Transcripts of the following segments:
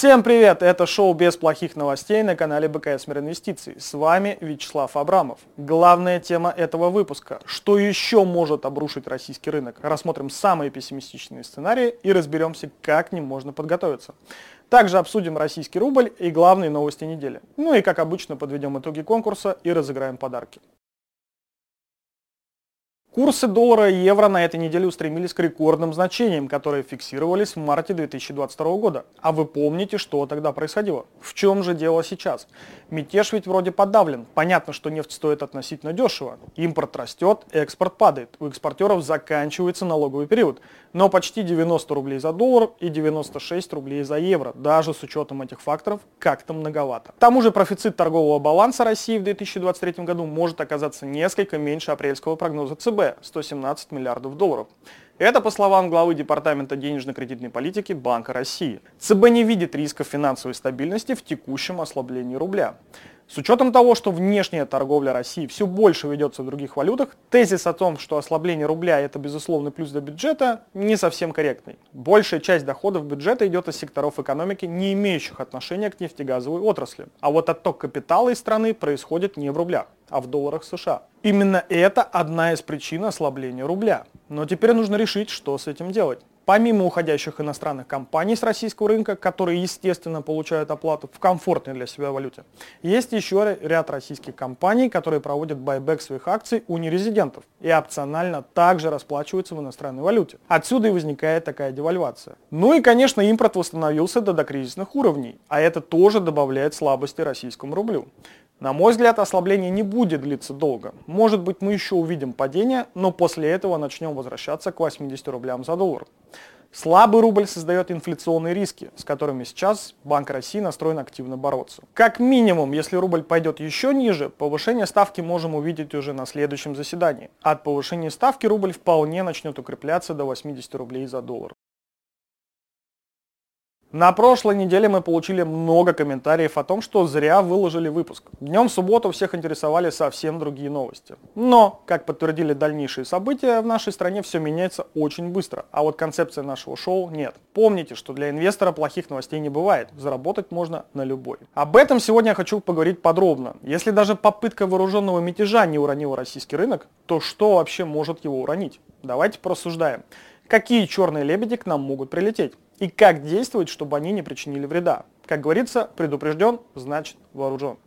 Всем привет! Это шоу без плохих новостей на канале БКС Мир Инвестиций. С вами Вячеслав Абрамов. Главная тема этого выпуска – что еще может обрушить российский рынок? Рассмотрим самые пессимистичные сценарии и разберемся, как к ним можно подготовиться. Также обсудим российский рубль и главные новости недели. Ну и как обычно подведем итоги конкурса и разыграем подарки. Курсы доллара и евро на этой неделе устремились к рекордным значениям, которые фиксировались в марте 2022 года. А вы помните, что тогда происходило? В чем же дело сейчас? Мятеж ведь вроде подавлен. Понятно, что нефть стоит относительно дешево. Импорт растет, экспорт падает. У экспортеров заканчивается налоговый период. Но почти 90 рублей за доллар и 96 рублей за евро. Даже с учетом этих факторов как-то многовато. К тому же профицит торгового баланса России в 2023 году может оказаться несколько меньше апрельского прогноза ЦБ 117 миллиардов долларов. Это по словам главы Департамента денежно-кредитной политики Банка России. ЦБ не видит рисков финансовой стабильности в текущем ослаблении рубля. С учетом того, что внешняя торговля России все больше ведется в других валютах, тезис о том, что ослабление рубля это безусловный плюс для бюджета, не совсем корректный. Большая часть доходов бюджета идет из секторов экономики, не имеющих отношения к нефтегазовой отрасли. А вот отток капитала из страны происходит не в рублях, а в долларах США. Именно это одна из причин ослабления рубля. Но теперь нужно решить, что с этим делать. Помимо уходящих иностранных компаний с российского рынка, которые, естественно, получают оплату в комфортной для себя валюте, есть еще ряд российских компаний, которые проводят байбек своих акций у нерезидентов и опционально также расплачиваются в иностранной валюте. Отсюда и возникает такая девальвация. Ну и, конечно, импорт восстановился до докризисных уровней, а это тоже добавляет слабости российскому рублю. На мой взгляд, ослабление не будет длиться долго. Может быть, мы еще увидим падение, но после этого начнем возвращаться к 80 рублям за доллар. Слабый рубль создает инфляционные риски, с которыми сейчас Банк России настроен активно бороться. Как минимум, если рубль пойдет еще ниже, повышение ставки можем увидеть уже на следующем заседании. От повышения ставки рубль вполне начнет укрепляться до 80 рублей за доллар. На прошлой неделе мы получили много комментариев о том, что зря выложили выпуск. Днем в субботу всех интересовали совсем другие новости. Но, как подтвердили дальнейшие события, в нашей стране все меняется очень быстро, а вот концепция нашего шоу нет. Помните, что для инвестора плохих новостей не бывает, заработать можно на любой. Об этом сегодня я хочу поговорить подробно. Если даже попытка вооруженного мятежа не уронила российский рынок, то что вообще может его уронить? Давайте порассуждаем. Какие черные лебеди к нам могут прилететь? И как действовать, чтобы они не причинили вреда. Как говорится, предупрежден, значит вооружен.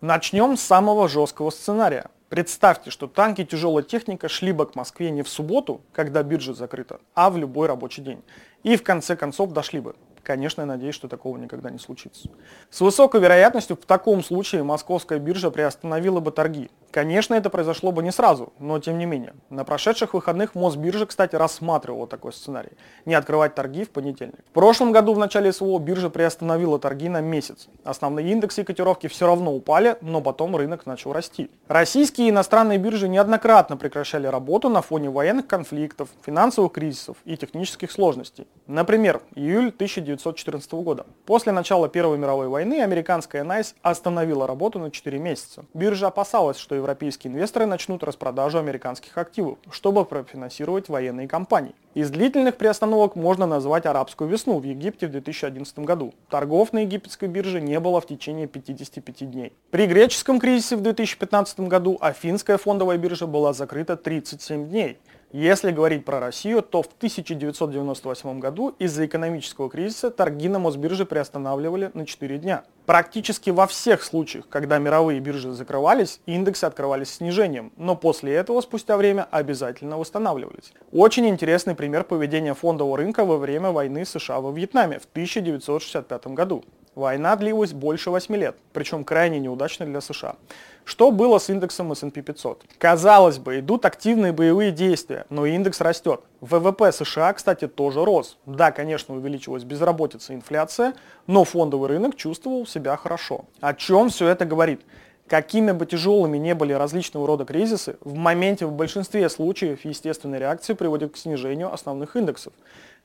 Начнем с самого жесткого сценария. Представьте, что танки и тяжелая техника шли бы к Москве не в субботу, когда биржа закрыта, а в любой рабочий день. И в конце концов дошли бы. Конечно, я надеюсь, что такого никогда не случится. С высокой вероятностью в таком случае московская биржа приостановила бы торги. Конечно, это произошло бы не сразу, но тем не менее. На прошедших выходных Мосбиржа, кстати, рассматривала такой сценарий. Не открывать торги в понедельник. В прошлом году в начале СВО биржа приостановила торги на месяц. Основные индексы и котировки все равно упали, но потом рынок начал расти. Российские и иностранные биржи неоднократно прекращали работу на фоне военных конфликтов, финансовых кризисов и технических сложностей. Например, июль 19 1914 года. После начала Первой мировой войны американская NICE остановила работу на 4 месяца. Биржа опасалась, что европейские инвесторы начнут распродажу американских активов, чтобы профинансировать военные компании. Из длительных приостановок можно назвать арабскую весну в Египте в 2011 году. Торгов на египетской бирже не было в течение 55 дней. При греческом кризисе в 2015 году афинская фондовая биржа была закрыта 37 дней. Если говорить про Россию, то в 1998 году из-за экономического кризиса торги на Мосбирже приостанавливали на 4 дня. Практически во всех случаях, когда мировые биржи закрывались, индексы открывались снижением, но после этого спустя время обязательно восстанавливались. Очень интересный пример поведения фондового рынка во время войны США во Вьетнаме в 1965 году. Война длилась больше 8 лет, причем крайне неудачно для США. Что было с индексом S&P 500? Казалось бы, идут активные боевые действия, но индекс растет. ВВП США, кстати, тоже рос. Да, конечно, увеличилась безработица и инфляция, но фондовый рынок чувствовал себя хорошо. О чем все это говорит? Какими бы тяжелыми не были различного рода кризисы, в моменте в большинстве случаев естественные реакции приводят к снижению основных индексов.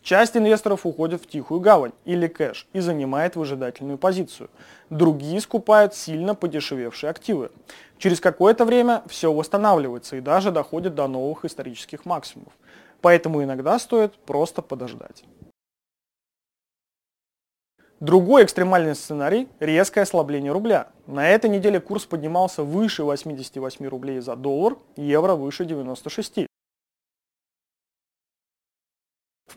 Часть инвесторов уходит в тихую гавань или кэш и занимает выжидательную позицию. Другие скупают сильно подешевевшие активы. Через какое-то время все восстанавливается и даже доходит до новых исторических максимумов. Поэтому иногда стоит просто подождать. Другой экстремальный сценарий – резкое ослабление рубля. На этой неделе курс поднимался выше 88 рублей за доллар, евро выше 96.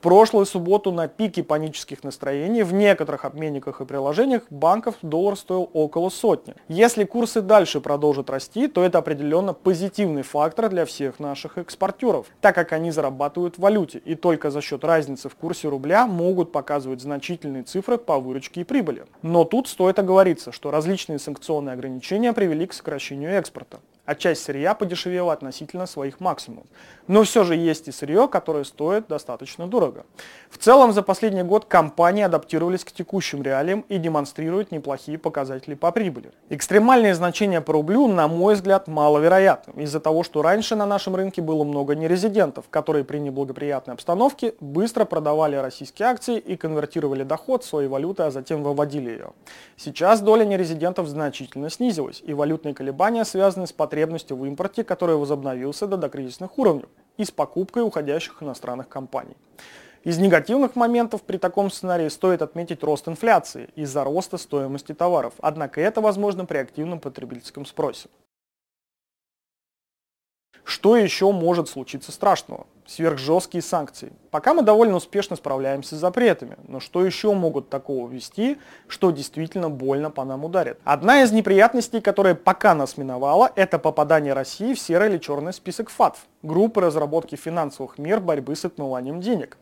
Прошлую субботу на пике панических настроений в некоторых обменниках и приложениях банков доллар стоил около сотни. Если курсы дальше продолжат расти, то это определенно позитивный фактор для всех наших экспортеров, так как они зарабатывают в валюте и только за счет разницы в курсе рубля могут показывать значительные цифры по выручке и прибыли. Но тут стоит оговориться, что различные санкционные ограничения привели к сокращению экспорта а часть сырья подешевела относительно своих максимумов. Но все же есть и сырье, которое стоит достаточно дорого. В целом за последний год компании адаптировались к текущим реалиям и демонстрируют неплохие показатели по прибыли. Экстремальные значения по рублю, на мой взгляд, маловероятны, из-за того, что раньше на нашем рынке было много нерезидентов, которые при неблагоприятной обстановке быстро продавали российские акции и конвертировали доход в свои валюты, а затем выводили ее. Сейчас доля нерезидентов значительно снизилась, и валютные колебания связаны с потребностью потребностью в импорте, который возобновился до докризисных уровней, и с покупкой уходящих иностранных компаний. Из негативных моментов при таком сценарии стоит отметить рост инфляции из-за роста стоимости товаров, однако это возможно при активном потребительском спросе. Что еще может случиться страшного? Сверхжесткие санкции. Пока мы довольно успешно справляемся с запретами, но что еще могут такого ввести, что действительно больно по нам ударит? Одна из неприятностей, которая пока нас миновала, это попадание России в серый или черный список ФАТФ, группы разработки финансовых мер борьбы с отмыванием денег.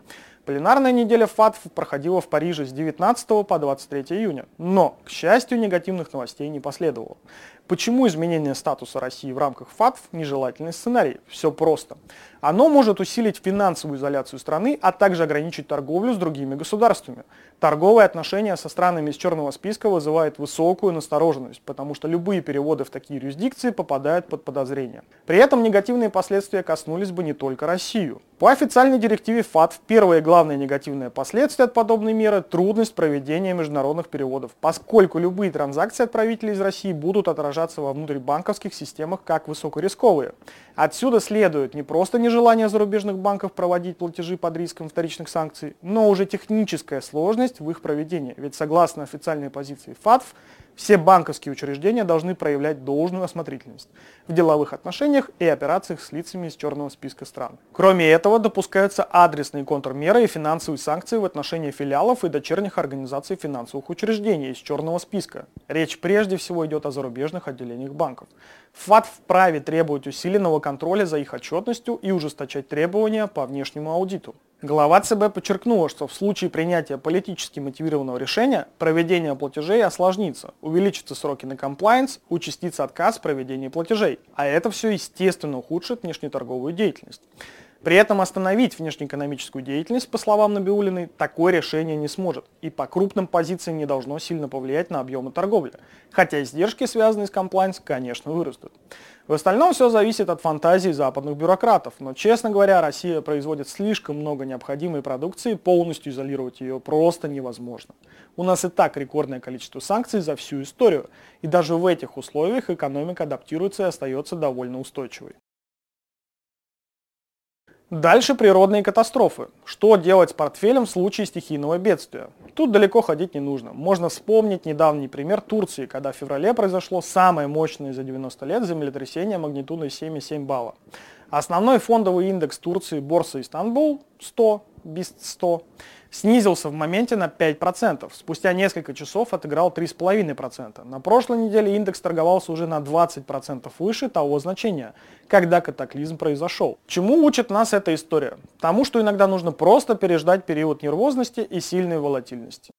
Пленарная неделя ФАТФ проходила в Париже с 19 по 23 июня, но, к счастью, негативных новостей не последовало. Почему изменение статуса России в рамках ФАТФ нежелательный сценарий? Все просто. Оно может усилить финансовую изоляцию страны, а также ограничить торговлю с другими государствами. Торговые отношения со странами из черного списка вызывают высокую настороженность, потому что любые переводы в такие юрисдикции попадают под подозрение. При этом негативные последствия коснулись бы не только Россию. По официальной директиве ФАТФ первое главное негативное последствие от подобной меры – трудность проведения международных переводов, поскольку любые транзакции отправителей из России будут отражаться во внутрибанковских системах как высокорисковые. Отсюда следует не просто нежелание зарубежных банков проводить платежи под риском вторичных санкций, но уже техническая сложность в их проведении. Ведь согласно официальной позиции ФАТФ, все банковские учреждения должны проявлять должную осмотрительность в деловых отношениях и операциях с лицами из черного списка стран. Кроме этого, допускаются адресные контрмеры и финансовые санкции в отношении филиалов и дочерних организаций финансовых учреждений из черного списка. Речь прежде всего идет о зарубежных отделениях банков. ФАТ вправе требовать усиленного контроля за их отчетностью и ужесточать требования по внешнему аудиту. Глава ЦБ подчеркнула, что в случае принятия политически мотивированного решения проведение платежей осложнится, увеличатся сроки на комплайенс, участится отказ в проведении платежей, а это все естественно ухудшит внешнеторговую деятельность. При этом остановить внешнеэкономическую деятельность, по словам Набиулиной, такое решение не сможет и по крупным позициям не должно сильно повлиять на объемы торговли, хотя издержки, связанные с комплайнс, конечно, вырастут. В остальном все зависит от фантазии западных бюрократов, но, честно говоря, Россия производит слишком много необходимой продукции, полностью изолировать ее просто невозможно. У нас и так рекордное количество санкций за всю историю, и даже в этих условиях экономика адаптируется и остается довольно устойчивой. Дальше природные катастрофы. Что делать с портфелем в случае стихийного бедствия? Тут далеко ходить не нужно. Можно вспомнить недавний пример Турции, когда в феврале произошло самое мощное за 90 лет землетрясение магнитудой 7,7 балла. Основной фондовый индекс Турции Борса Истанбул 100, БИСТ 100, снизился в моменте на 5%. Спустя несколько часов отыграл 3,5%. На прошлой неделе индекс торговался уже на 20% выше того значения, когда катаклизм произошел. Чему учит нас эта история? Тому, что иногда нужно просто переждать период нервозности и сильной волатильности.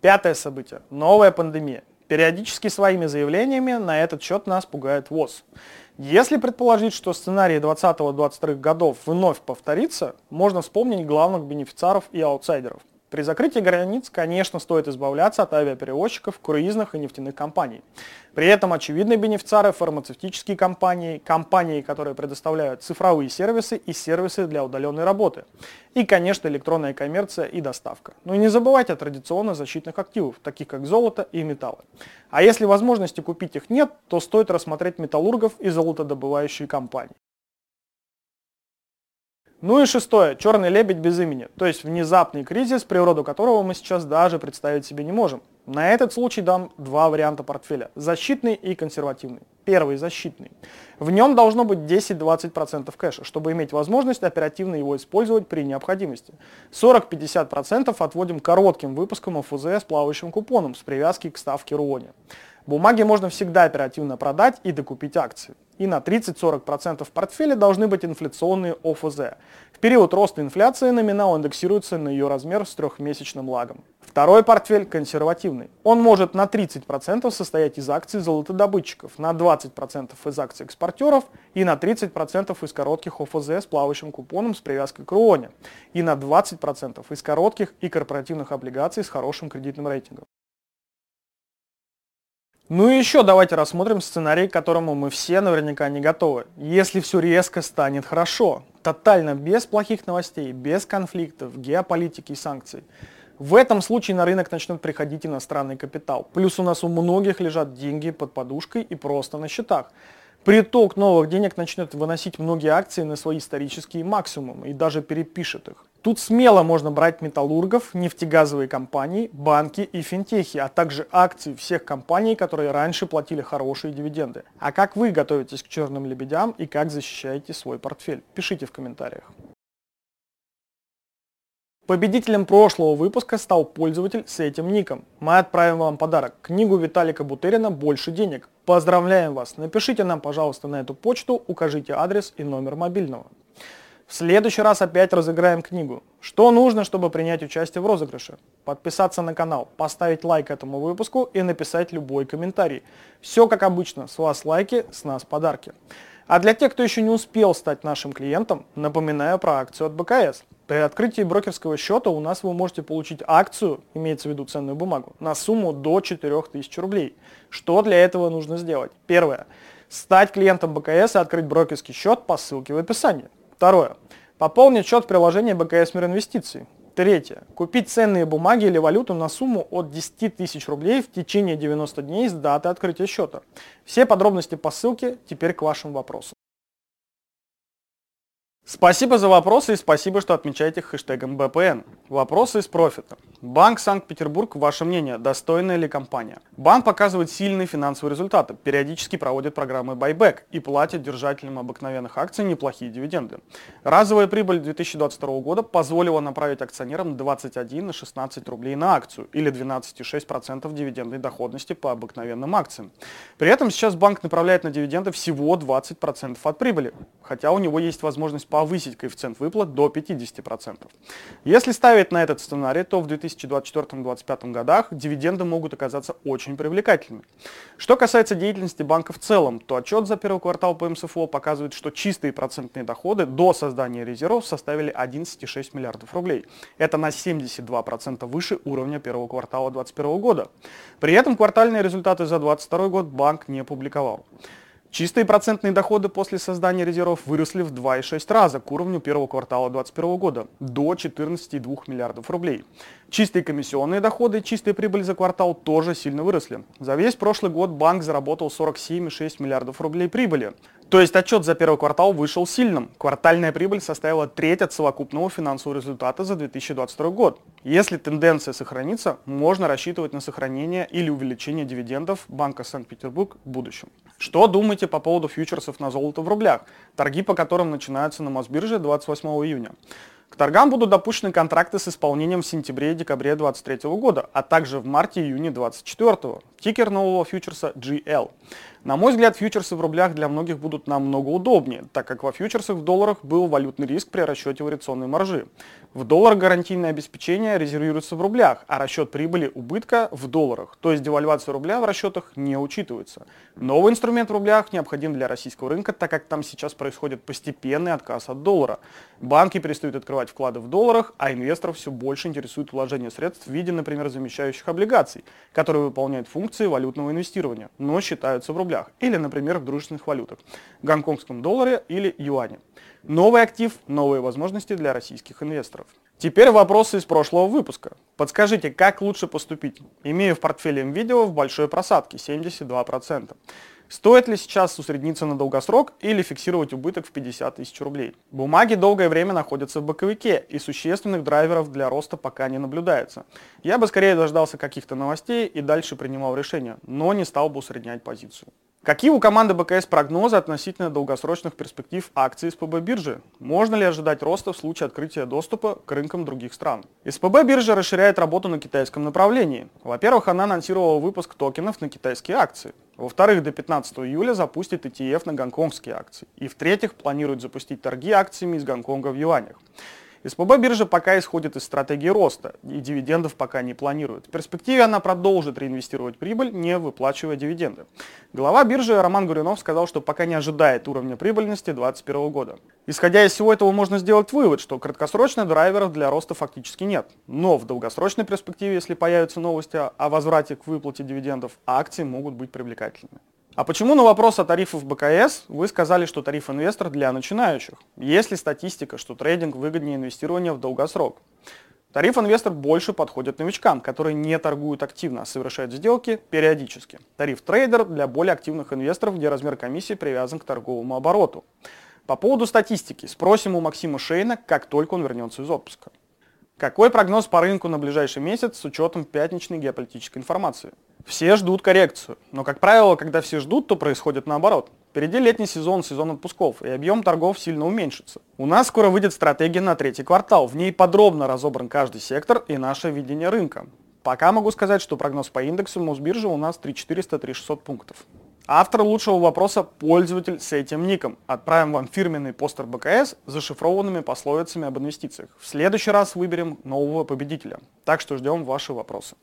Пятое событие. Новая пандемия. Периодически своими заявлениями на этот счет нас пугает ВОЗ. Если предположить, что сценарий 20-22 годов вновь повторится, можно вспомнить главных бенефициаров и аутсайдеров – при закрытии границ, конечно, стоит избавляться от авиаперевозчиков, круизных и нефтяных компаний. При этом очевидные бенефициары – фармацевтические компании, компании, которые предоставляют цифровые сервисы и сервисы для удаленной работы. И, конечно, электронная коммерция и доставка. Но и не забывайте о традиционных защитных активах, таких как золото и металлы. А если возможности купить их нет, то стоит рассмотреть металлургов и золотодобывающие компании. Ну и шестое, черный лебедь без имени, то есть внезапный кризис, природу которого мы сейчас даже представить себе не можем. На этот случай дам два варианта портфеля – защитный и консервативный. Первый – защитный. В нем должно быть 10-20% кэша, чтобы иметь возможность оперативно его использовать при необходимости. 40-50% отводим коротким выпускам ОФЗ с плавающим купоном с привязки к ставке РУОНи. Бумаги можно всегда оперативно продать и докупить акции. И на 30-40% в портфеле должны быть инфляционные ОФЗ. В период роста инфляции номинал индексируется на ее размер с трехмесячным лагом. Второй портфель консервативный. Он может на 30% состоять из акций золотодобытчиков, на 20% из акций экспортеров и на 30% из коротких ОФЗ с плавающим купоном с привязкой к РУОНе и на 20% из коротких и корпоративных облигаций с хорошим кредитным рейтингом. Ну и еще давайте рассмотрим сценарий, к которому мы все наверняка не готовы. Если все резко станет хорошо, тотально без плохих новостей, без конфликтов, геополитики и санкций. В этом случае на рынок начнет приходить иностранный капитал. Плюс у нас у многих лежат деньги под подушкой и просто на счетах. Приток новых денег начнет выносить многие акции на свои исторические максимумы и даже перепишет их. Тут смело можно брать металлургов, нефтегазовые компании, банки и финтехи, а также акции всех компаний, которые раньше платили хорошие дивиденды. А как вы готовитесь к черным лебедям и как защищаете свой портфель? Пишите в комментариях. Победителем прошлого выпуска стал пользователь с этим ником. Мы отправим вам подарок. Книгу Виталика Бутерина «Больше денег». Поздравляем вас! Напишите нам, пожалуйста, на эту почту, укажите адрес и номер мобильного. В следующий раз опять разыграем книгу. Что нужно, чтобы принять участие в розыгрыше? Подписаться на канал, поставить лайк этому выпуску и написать любой комментарий. Все как обычно, с вас лайки, с нас подарки. А для тех, кто еще не успел стать нашим клиентом, напоминаю про акцию от БКС. При открытии брокерского счета у нас вы можете получить акцию, имеется в виду ценную бумагу, на сумму до 4000 рублей. Что для этого нужно сделать? Первое. Стать клиентом БКС и открыть брокерский счет по ссылке в описании. Второе. Пополнить счет приложения БКС Мир Инвестиций. Третье. Купить ценные бумаги или валюту на сумму от 10 тысяч рублей в течение 90 дней с даты открытия счета. Все подробности по ссылке теперь к вашим вопросам. Спасибо за вопросы и спасибо, что отмечаете хэштегом BPN. Вопросы из профита. Банк Санкт-Петербург, ваше мнение, достойная ли компания? Банк показывает сильные финансовые результаты, периодически проводит программы buyback и платит держателям обыкновенных акций неплохие дивиденды. Разовая прибыль 2022 года позволила направить акционерам 21 на 16 рублей на акцию или 12,6% дивидендной доходности по обыкновенным акциям. При этом сейчас банк направляет на дивиденды всего 20% от прибыли, хотя у него есть возможность повысить коэффициент выплат до 50%. Если ставить на этот сценарий, то в 2024-2025 годах дивиденды могут оказаться очень привлекательными. Что касается деятельности банка в целом, то отчет за первый квартал по МСФО показывает, что чистые процентные доходы до создания резервов составили 11,6 миллиардов рублей. Это на 72% выше уровня первого квартала 2021 года. При этом квартальные результаты за 2022 год банк не публиковал. Чистые процентные доходы после создания резервов выросли в 2,6 раза к уровню первого квартала 2021 года до 14,2 миллиардов рублей. Чистые комиссионные доходы и чистая прибыль за квартал тоже сильно выросли. За весь прошлый год банк заработал 47,6 миллиардов рублей прибыли. То есть отчет за первый квартал вышел сильным. Квартальная прибыль составила треть от совокупного финансового результата за 2022 год. Если тенденция сохранится, можно рассчитывать на сохранение или увеличение дивидендов Банка Санкт-Петербург в будущем. Что думаете по поводу фьючерсов на золото в рублях, торги по которым начинаются на Мосбирже 28 июня? К торгам будут допущены контракты с исполнением в сентябре и декабре 2023 года, а также в марте-июне 2024. Тикер нового фьючерса GL. На мой взгляд, фьючерсы в рублях для многих будут намного удобнее, так как во фьючерсах в долларах был валютный риск при расчете вариационной маржи. В доллар гарантийное обеспечение резервируется в рублях, а расчет прибыли убытка в долларах, то есть девальвация рубля в расчетах не учитывается. Новый инструмент в рублях необходим для российского рынка, так как там сейчас происходит постепенный отказ от доллара. Банки перестают открывать вклады в долларах, а инвесторов все больше интересует вложение средств в виде, например, замещающих облигаций, которые выполняют функции валютного инвестирования, но считаются в рублях рублях или, например, в дружественных валютах, гонконгском долларе или юане. Новый актив, новые возможности для российских инвесторов. Теперь вопросы из прошлого выпуска. Подскажите, как лучше поступить? Имею в портфеле видео в большой просадке 72%. Стоит ли сейчас усредниться на долгосрок или фиксировать убыток в 50 тысяч рублей? Бумаги долгое время находятся в боковике, и существенных драйверов для роста пока не наблюдается. Я бы скорее дождался каких-то новостей и дальше принимал решение, но не стал бы усреднять позицию. Какие у команды БКС прогнозы относительно долгосрочных перспектив акций СПБ биржи? Можно ли ожидать роста в случае открытия доступа к рынкам других стран? СПБ биржа расширяет работу на китайском направлении. Во-первых, она анонсировала выпуск токенов на китайские акции. Во-вторых, до 15 июля запустит ETF на гонконгские акции. И в-третьих, планирует запустить торги акциями из Гонконга в юанях. СПБ биржа пока исходит из стратегии роста и дивидендов пока не планирует. В перспективе она продолжит реинвестировать прибыль, не выплачивая дивиденды. Глава биржи Роман Гуринов сказал, что пока не ожидает уровня прибыльности 2021 года. Исходя из всего этого можно сделать вывод, что краткосрочных драйверов для роста фактически нет. Но в долгосрочной перспективе, если появятся новости о возврате к выплате дивидендов, акции могут быть привлекательными. А почему на вопрос о тарифах БКС вы сказали, что тариф инвестор для начинающих? Есть ли статистика, что трейдинг выгоднее инвестирования в долгосрок? Тариф инвестор больше подходит новичкам, которые не торгуют активно, а совершают сделки периодически. Тариф трейдер для более активных инвесторов, где размер комиссии привязан к торговому обороту. По поводу статистики спросим у Максима Шейна, как только он вернется из отпуска. Какой прогноз по рынку на ближайший месяц с учетом пятничной геополитической информации? Все ждут коррекцию, но, как правило, когда все ждут, то происходит наоборот. Впереди летний сезон, сезон отпусков, и объем торгов сильно уменьшится. У нас скоро выйдет стратегия на третий квартал. В ней подробно разобран каждый сектор и наше видение рынка. Пока могу сказать, что прогноз по индексу Мосбиржи у нас 3400-3600 пунктов. Автор лучшего вопроса – пользователь с этим ником. Отправим вам фирменный постер БКС с зашифрованными пословицами об инвестициях. В следующий раз выберем нового победителя. Так что ждем ваши вопросы.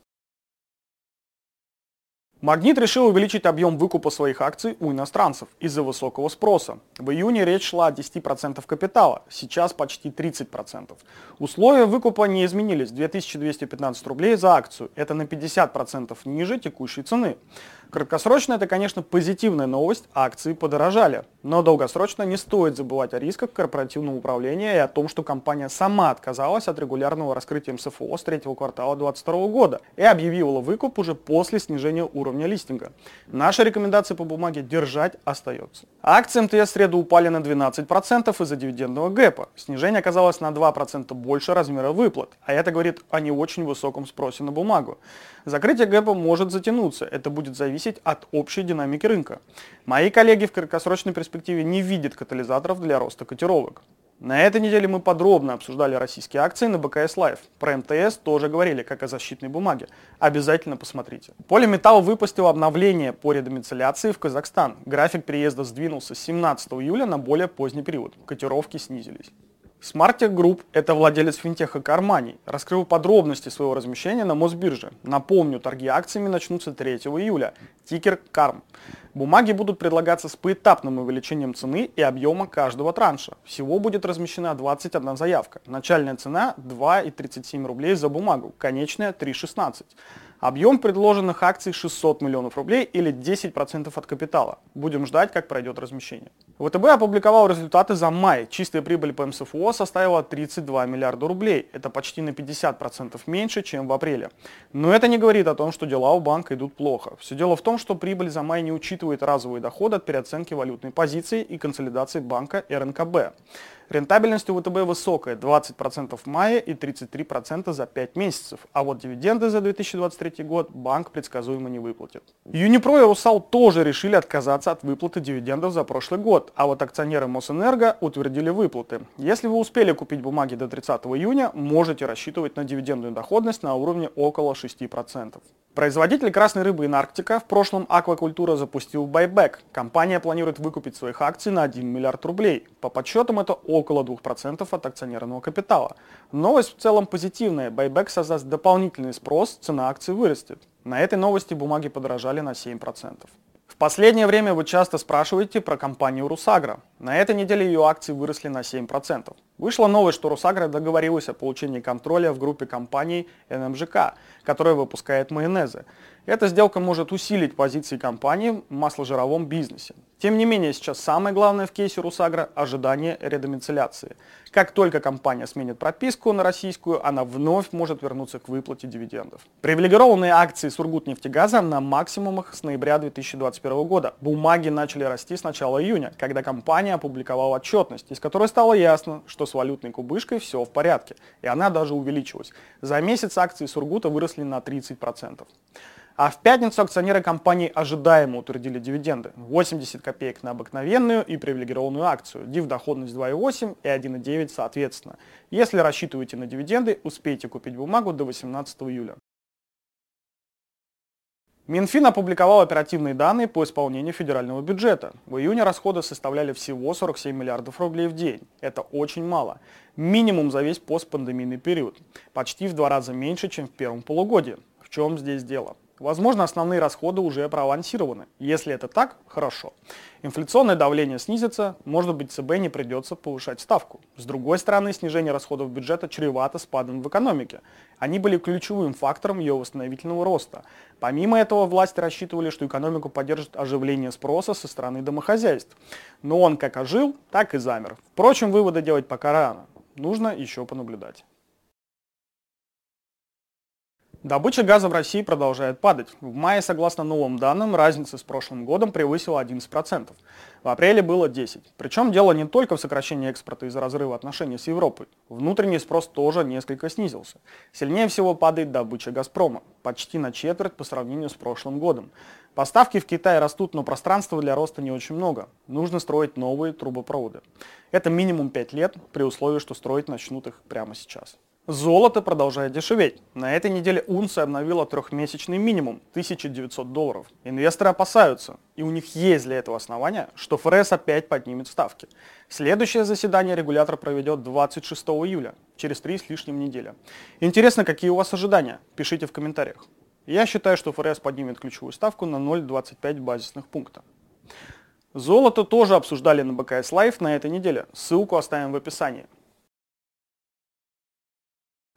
Магнит решил увеличить объем выкупа своих акций у иностранцев из-за высокого спроса. В июне речь шла о 10% капитала, сейчас почти 30%. Условия выкупа не изменились, 2215 рублей за акцию, это на 50% ниже текущей цены. Краткосрочно это, конечно, позитивная новость, акции подорожали. Но долгосрочно не стоит забывать о рисках корпоративного управления и о том, что компания сама отказалась от регулярного раскрытия МСФО с третьего квартала 2022 года и объявила выкуп уже после снижения уровня листинга. Наша рекомендация по бумаге держать остается. Акции МТС в среду упали на 12% из-за дивидендного гэпа. Снижение оказалось на 2% больше размера выплат, а это говорит о не очень высоком спросе на бумагу. Закрытие гэпа может затянуться, это будет зависеть от общей динамики рынка. Мои коллеги в краткосрочной перспективе не видят катализаторов для роста котировок. На этой неделе мы подробно обсуждали российские акции на БКС Live. Про МТС тоже говорили, как о защитной бумаге. Обязательно посмотрите. Полиметалл выпустил обновление по редомициляции в Казахстан. График переезда сдвинулся с 17 июля на более поздний период. Котировки снизились. SmartTech Group – это владелец финтеха CarMoney, раскрыл подробности своего размещения на Мосбирже. Напомню, торги акциями начнутся 3 июля. Тикер КАРМ. Бумаги будут предлагаться с поэтапным увеличением цены и объема каждого транша. Всего будет размещена 21 заявка. Начальная цена 2,37 рублей за бумагу, конечная 3,16. Объем предложенных акций 600 миллионов рублей или 10% от капитала. Будем ждать, как пройдет размещение. ВТБ опубликовал результаты за май. Чистая прибыль по МСФО составила 32 миллиарда рублей. Это почти на 50% меньше, чем в апреле. Но это не говорит о том, что дела у банка идут плохо. Все дело в том, что прибыль за май не учитывает разовые доходы от переоценки валютной позиции и консолидации банка РНКБ. Рентабельность у ВТБ высокая, 20% в мае и 33% за 5 месяцев. А вот дивиденды за 2023 год банк предсказуемо не выплатит. Юнипро и Русал тоже решили отказаться от выплаты дивидендов за прошлый год, а вот акционеры Мосэнерго утвердили выплаты. Если вы успели купить бумаги до 30 июня, можете рассчитывать на дивидендную доходность на уровне около 6%. Производитель красной рыбы Инарктика в прошлом Аквакультура запустил байбек. Компания планирует выкупить своих акций на 1 миллиард рублей. По подсчетам это около 2% от акционерного капитала. Новость в целом позитивная. Байбек создаст дополнительный спрос, цена акций вырастет. На этой новости бумаги подорожали на 7%. В последнее время вы часто спрашиваете про компанию Русагра. На этой неделе ее акции выросли на 7%. Вышла новость, что Русагра договорилась о получении контроля в группе компаний НМЖК, которая выпускает майонезы. Эта сделка может усилить позиции компании в масложировом бизнесе. Тем не менее, сейчас самое главное в кейсе Русагра – ожидание редомицеляции. Как только компания сменит прописку на российскую, она вновь может вернуться к выплате дивидендов. Привилегированные акции Сургутнефтегаза на максимумах с ноября 2021 года. Бумаги начали расти с начала июня, когда компания опубликовала отчетность, из которой стало ясно, что с валютной кубышкой все в порядке, и она даже увеличилась. За месяц акции Сургута выросли на 30%. А в пятницу акционеры компании ожидаемо утвердили дивиденды. 80 копеек на обыкновенную и привилегированную акцию. Див доходность 2,8 и 1,9 соответственно. Если рассчитываете на дивиденды, успейте купить бумагу до 18 июля. Минфин опубликовал оперативные данные по исполнению федерального бюджета. В июне расходы составляли всего 47 миллиардов рублей в день. Это очень мало. Минимум за весь постпандемийный период. Почти в два раза меньше, чем в первом полугодии. В чем здесь дело? Возможно, основные расходы уже проавансированы. Если это так, хорошо. Инфляционное давление снизится, может быть, ЦБ не придется повышать ставку. С другой стороны, снижение расходов бюджета чревато спадом в экономике. Они были ключевым фактором ее восстановительного роста. Помимо этого, власти рассчитывали, что экономику поддержит оживление спроса со стороны домохозяйств. Но он как ожил, так и замер. Впрочем, выводы делать пока рано. Нужно еще понаблюдать. Добыча газа в России продолжает падать. В мае, согласно новым данным, разница с прошлым годом превысила 11%. В апреле было 10%. Причем дело не только в сокращении экспорта из-за разрыва отношений с Европой. Внутренний спрос тоже несколько снизился. Сильнее всего падает добыча «Газпрома» почти на четверть по сравнению с прошлым годом. Поставки в Китай растут, но пространства для роста не очень много. Нужно строить новые трубопроводы. Это минимум 5 лет, при условии, что строить начнут их прямо сейчас. Золото продолжает дешеветь. На этой неделе унция обновила трехмесячный минимум – 1900 долларов. Инвесторы опасаются, и у них есть для этого основания, что ФРС опять поднимет ставки. Следующее заседание регулятор проведет 26 июля, через три с лишним недели. Интересно, какие у вас ожидания? Пишите в комментариях. Я считаю, что ФРС поднимет ключевую ставку на 0,25 базисных пункта. Золото тоже обсуждали на БКС Live на этой неделе. Ссылку оставим в описании.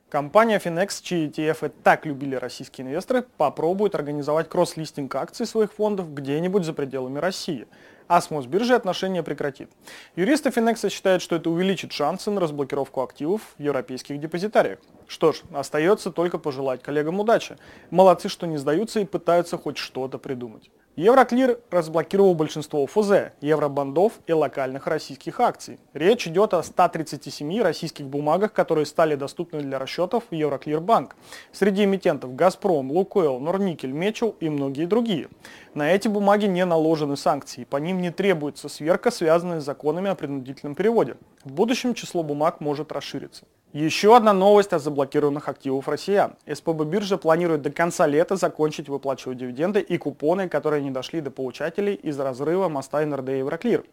Компания Finex, чьи ETF так любили российские инвесторы, попробует организовать кросс-листинг акций своих фондов где-нибудь за пределами России, а с Мосбиржей отношения прекратит. Юристы Finex считают, что это увеличит шансы на разблокировку активов в европейских депозитариях. Что ж, остается только пожелать коллегам удачи. Молодцы, что не сдаются и пытаются хоть что-то придумать. Евроклир разблокировал большинство ФЗ, евробандов и локальных российских акций. Речь идет о 137 российских бумагах, которые стали доступны для расчетов в Евроклир Банк. Среди эмитентов «Газпром», «Лукойл», «Норникель», «Мечел» и многие другие. На эти бумаги не наложены санкции, по ним не требуется сверка, связанная с законами о принудительном переводе. В будущем число бумаг может расшириться. Еще одна новость о заблокированных активах россиян. СПБ биржа планирует до конца лета закончить выплачивать дивиденды и купоны, которые не дошли до получателей из разрыва моста НРД Евроклир.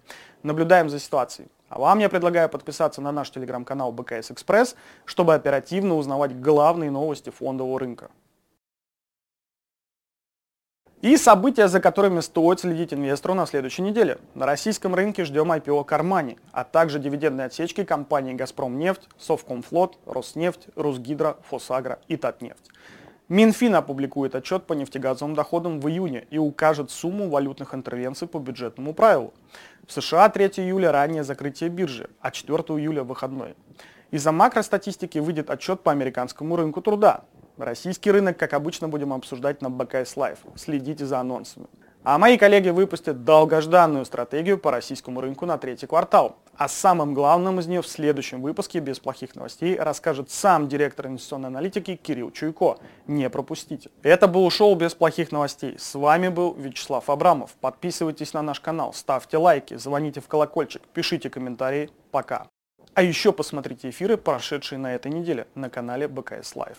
Наблюдаем за ситуацией. А вам я предлагаю подписаться на наш телеграм-канал БКС Экспресс, чтобы оперативно узнавать главные новости фондового рынка. И события, за которыми стоит следить инвестору на следующей неделе. На российском рынке ждем IPO Кармани, а также дивидендные отсечки компаний «Газпромнефть», «Совкомфлот», «Роснефть», «Русгидро», «Фосагро» и «Татнефть». Минфин опубликует отчет по нефтегазовым доходам в июне и укажет сумму валютных интервенций по бюджетному правилу. В США 3 июля раннее закрытие биржи, а 4 июля выходной. Из-за макростатистики выйдет отчет по американскому рынку труда. Российский рынок, как обычно, будем обсуждать на БКС Live. Следите за анонсами. А мои коллеги выпустят долгожданную стратегию по российскому рынку на третий квартал. А самым главным из нее в следующем выпуске без плохих новостей расскажет сам директор инвестиционной аналитики Кирилл Чуйко. Не пропустите. Это был шоу без плохих новостей. С вами был Вячеслав Абрамов. Подписывайтесь на наш канал, ставьте лайки, звоните в колокольчик, пишите комментарии. Пока. А еще посмотрите эфиры, прошедшие на этой неделе на канале БКС Live.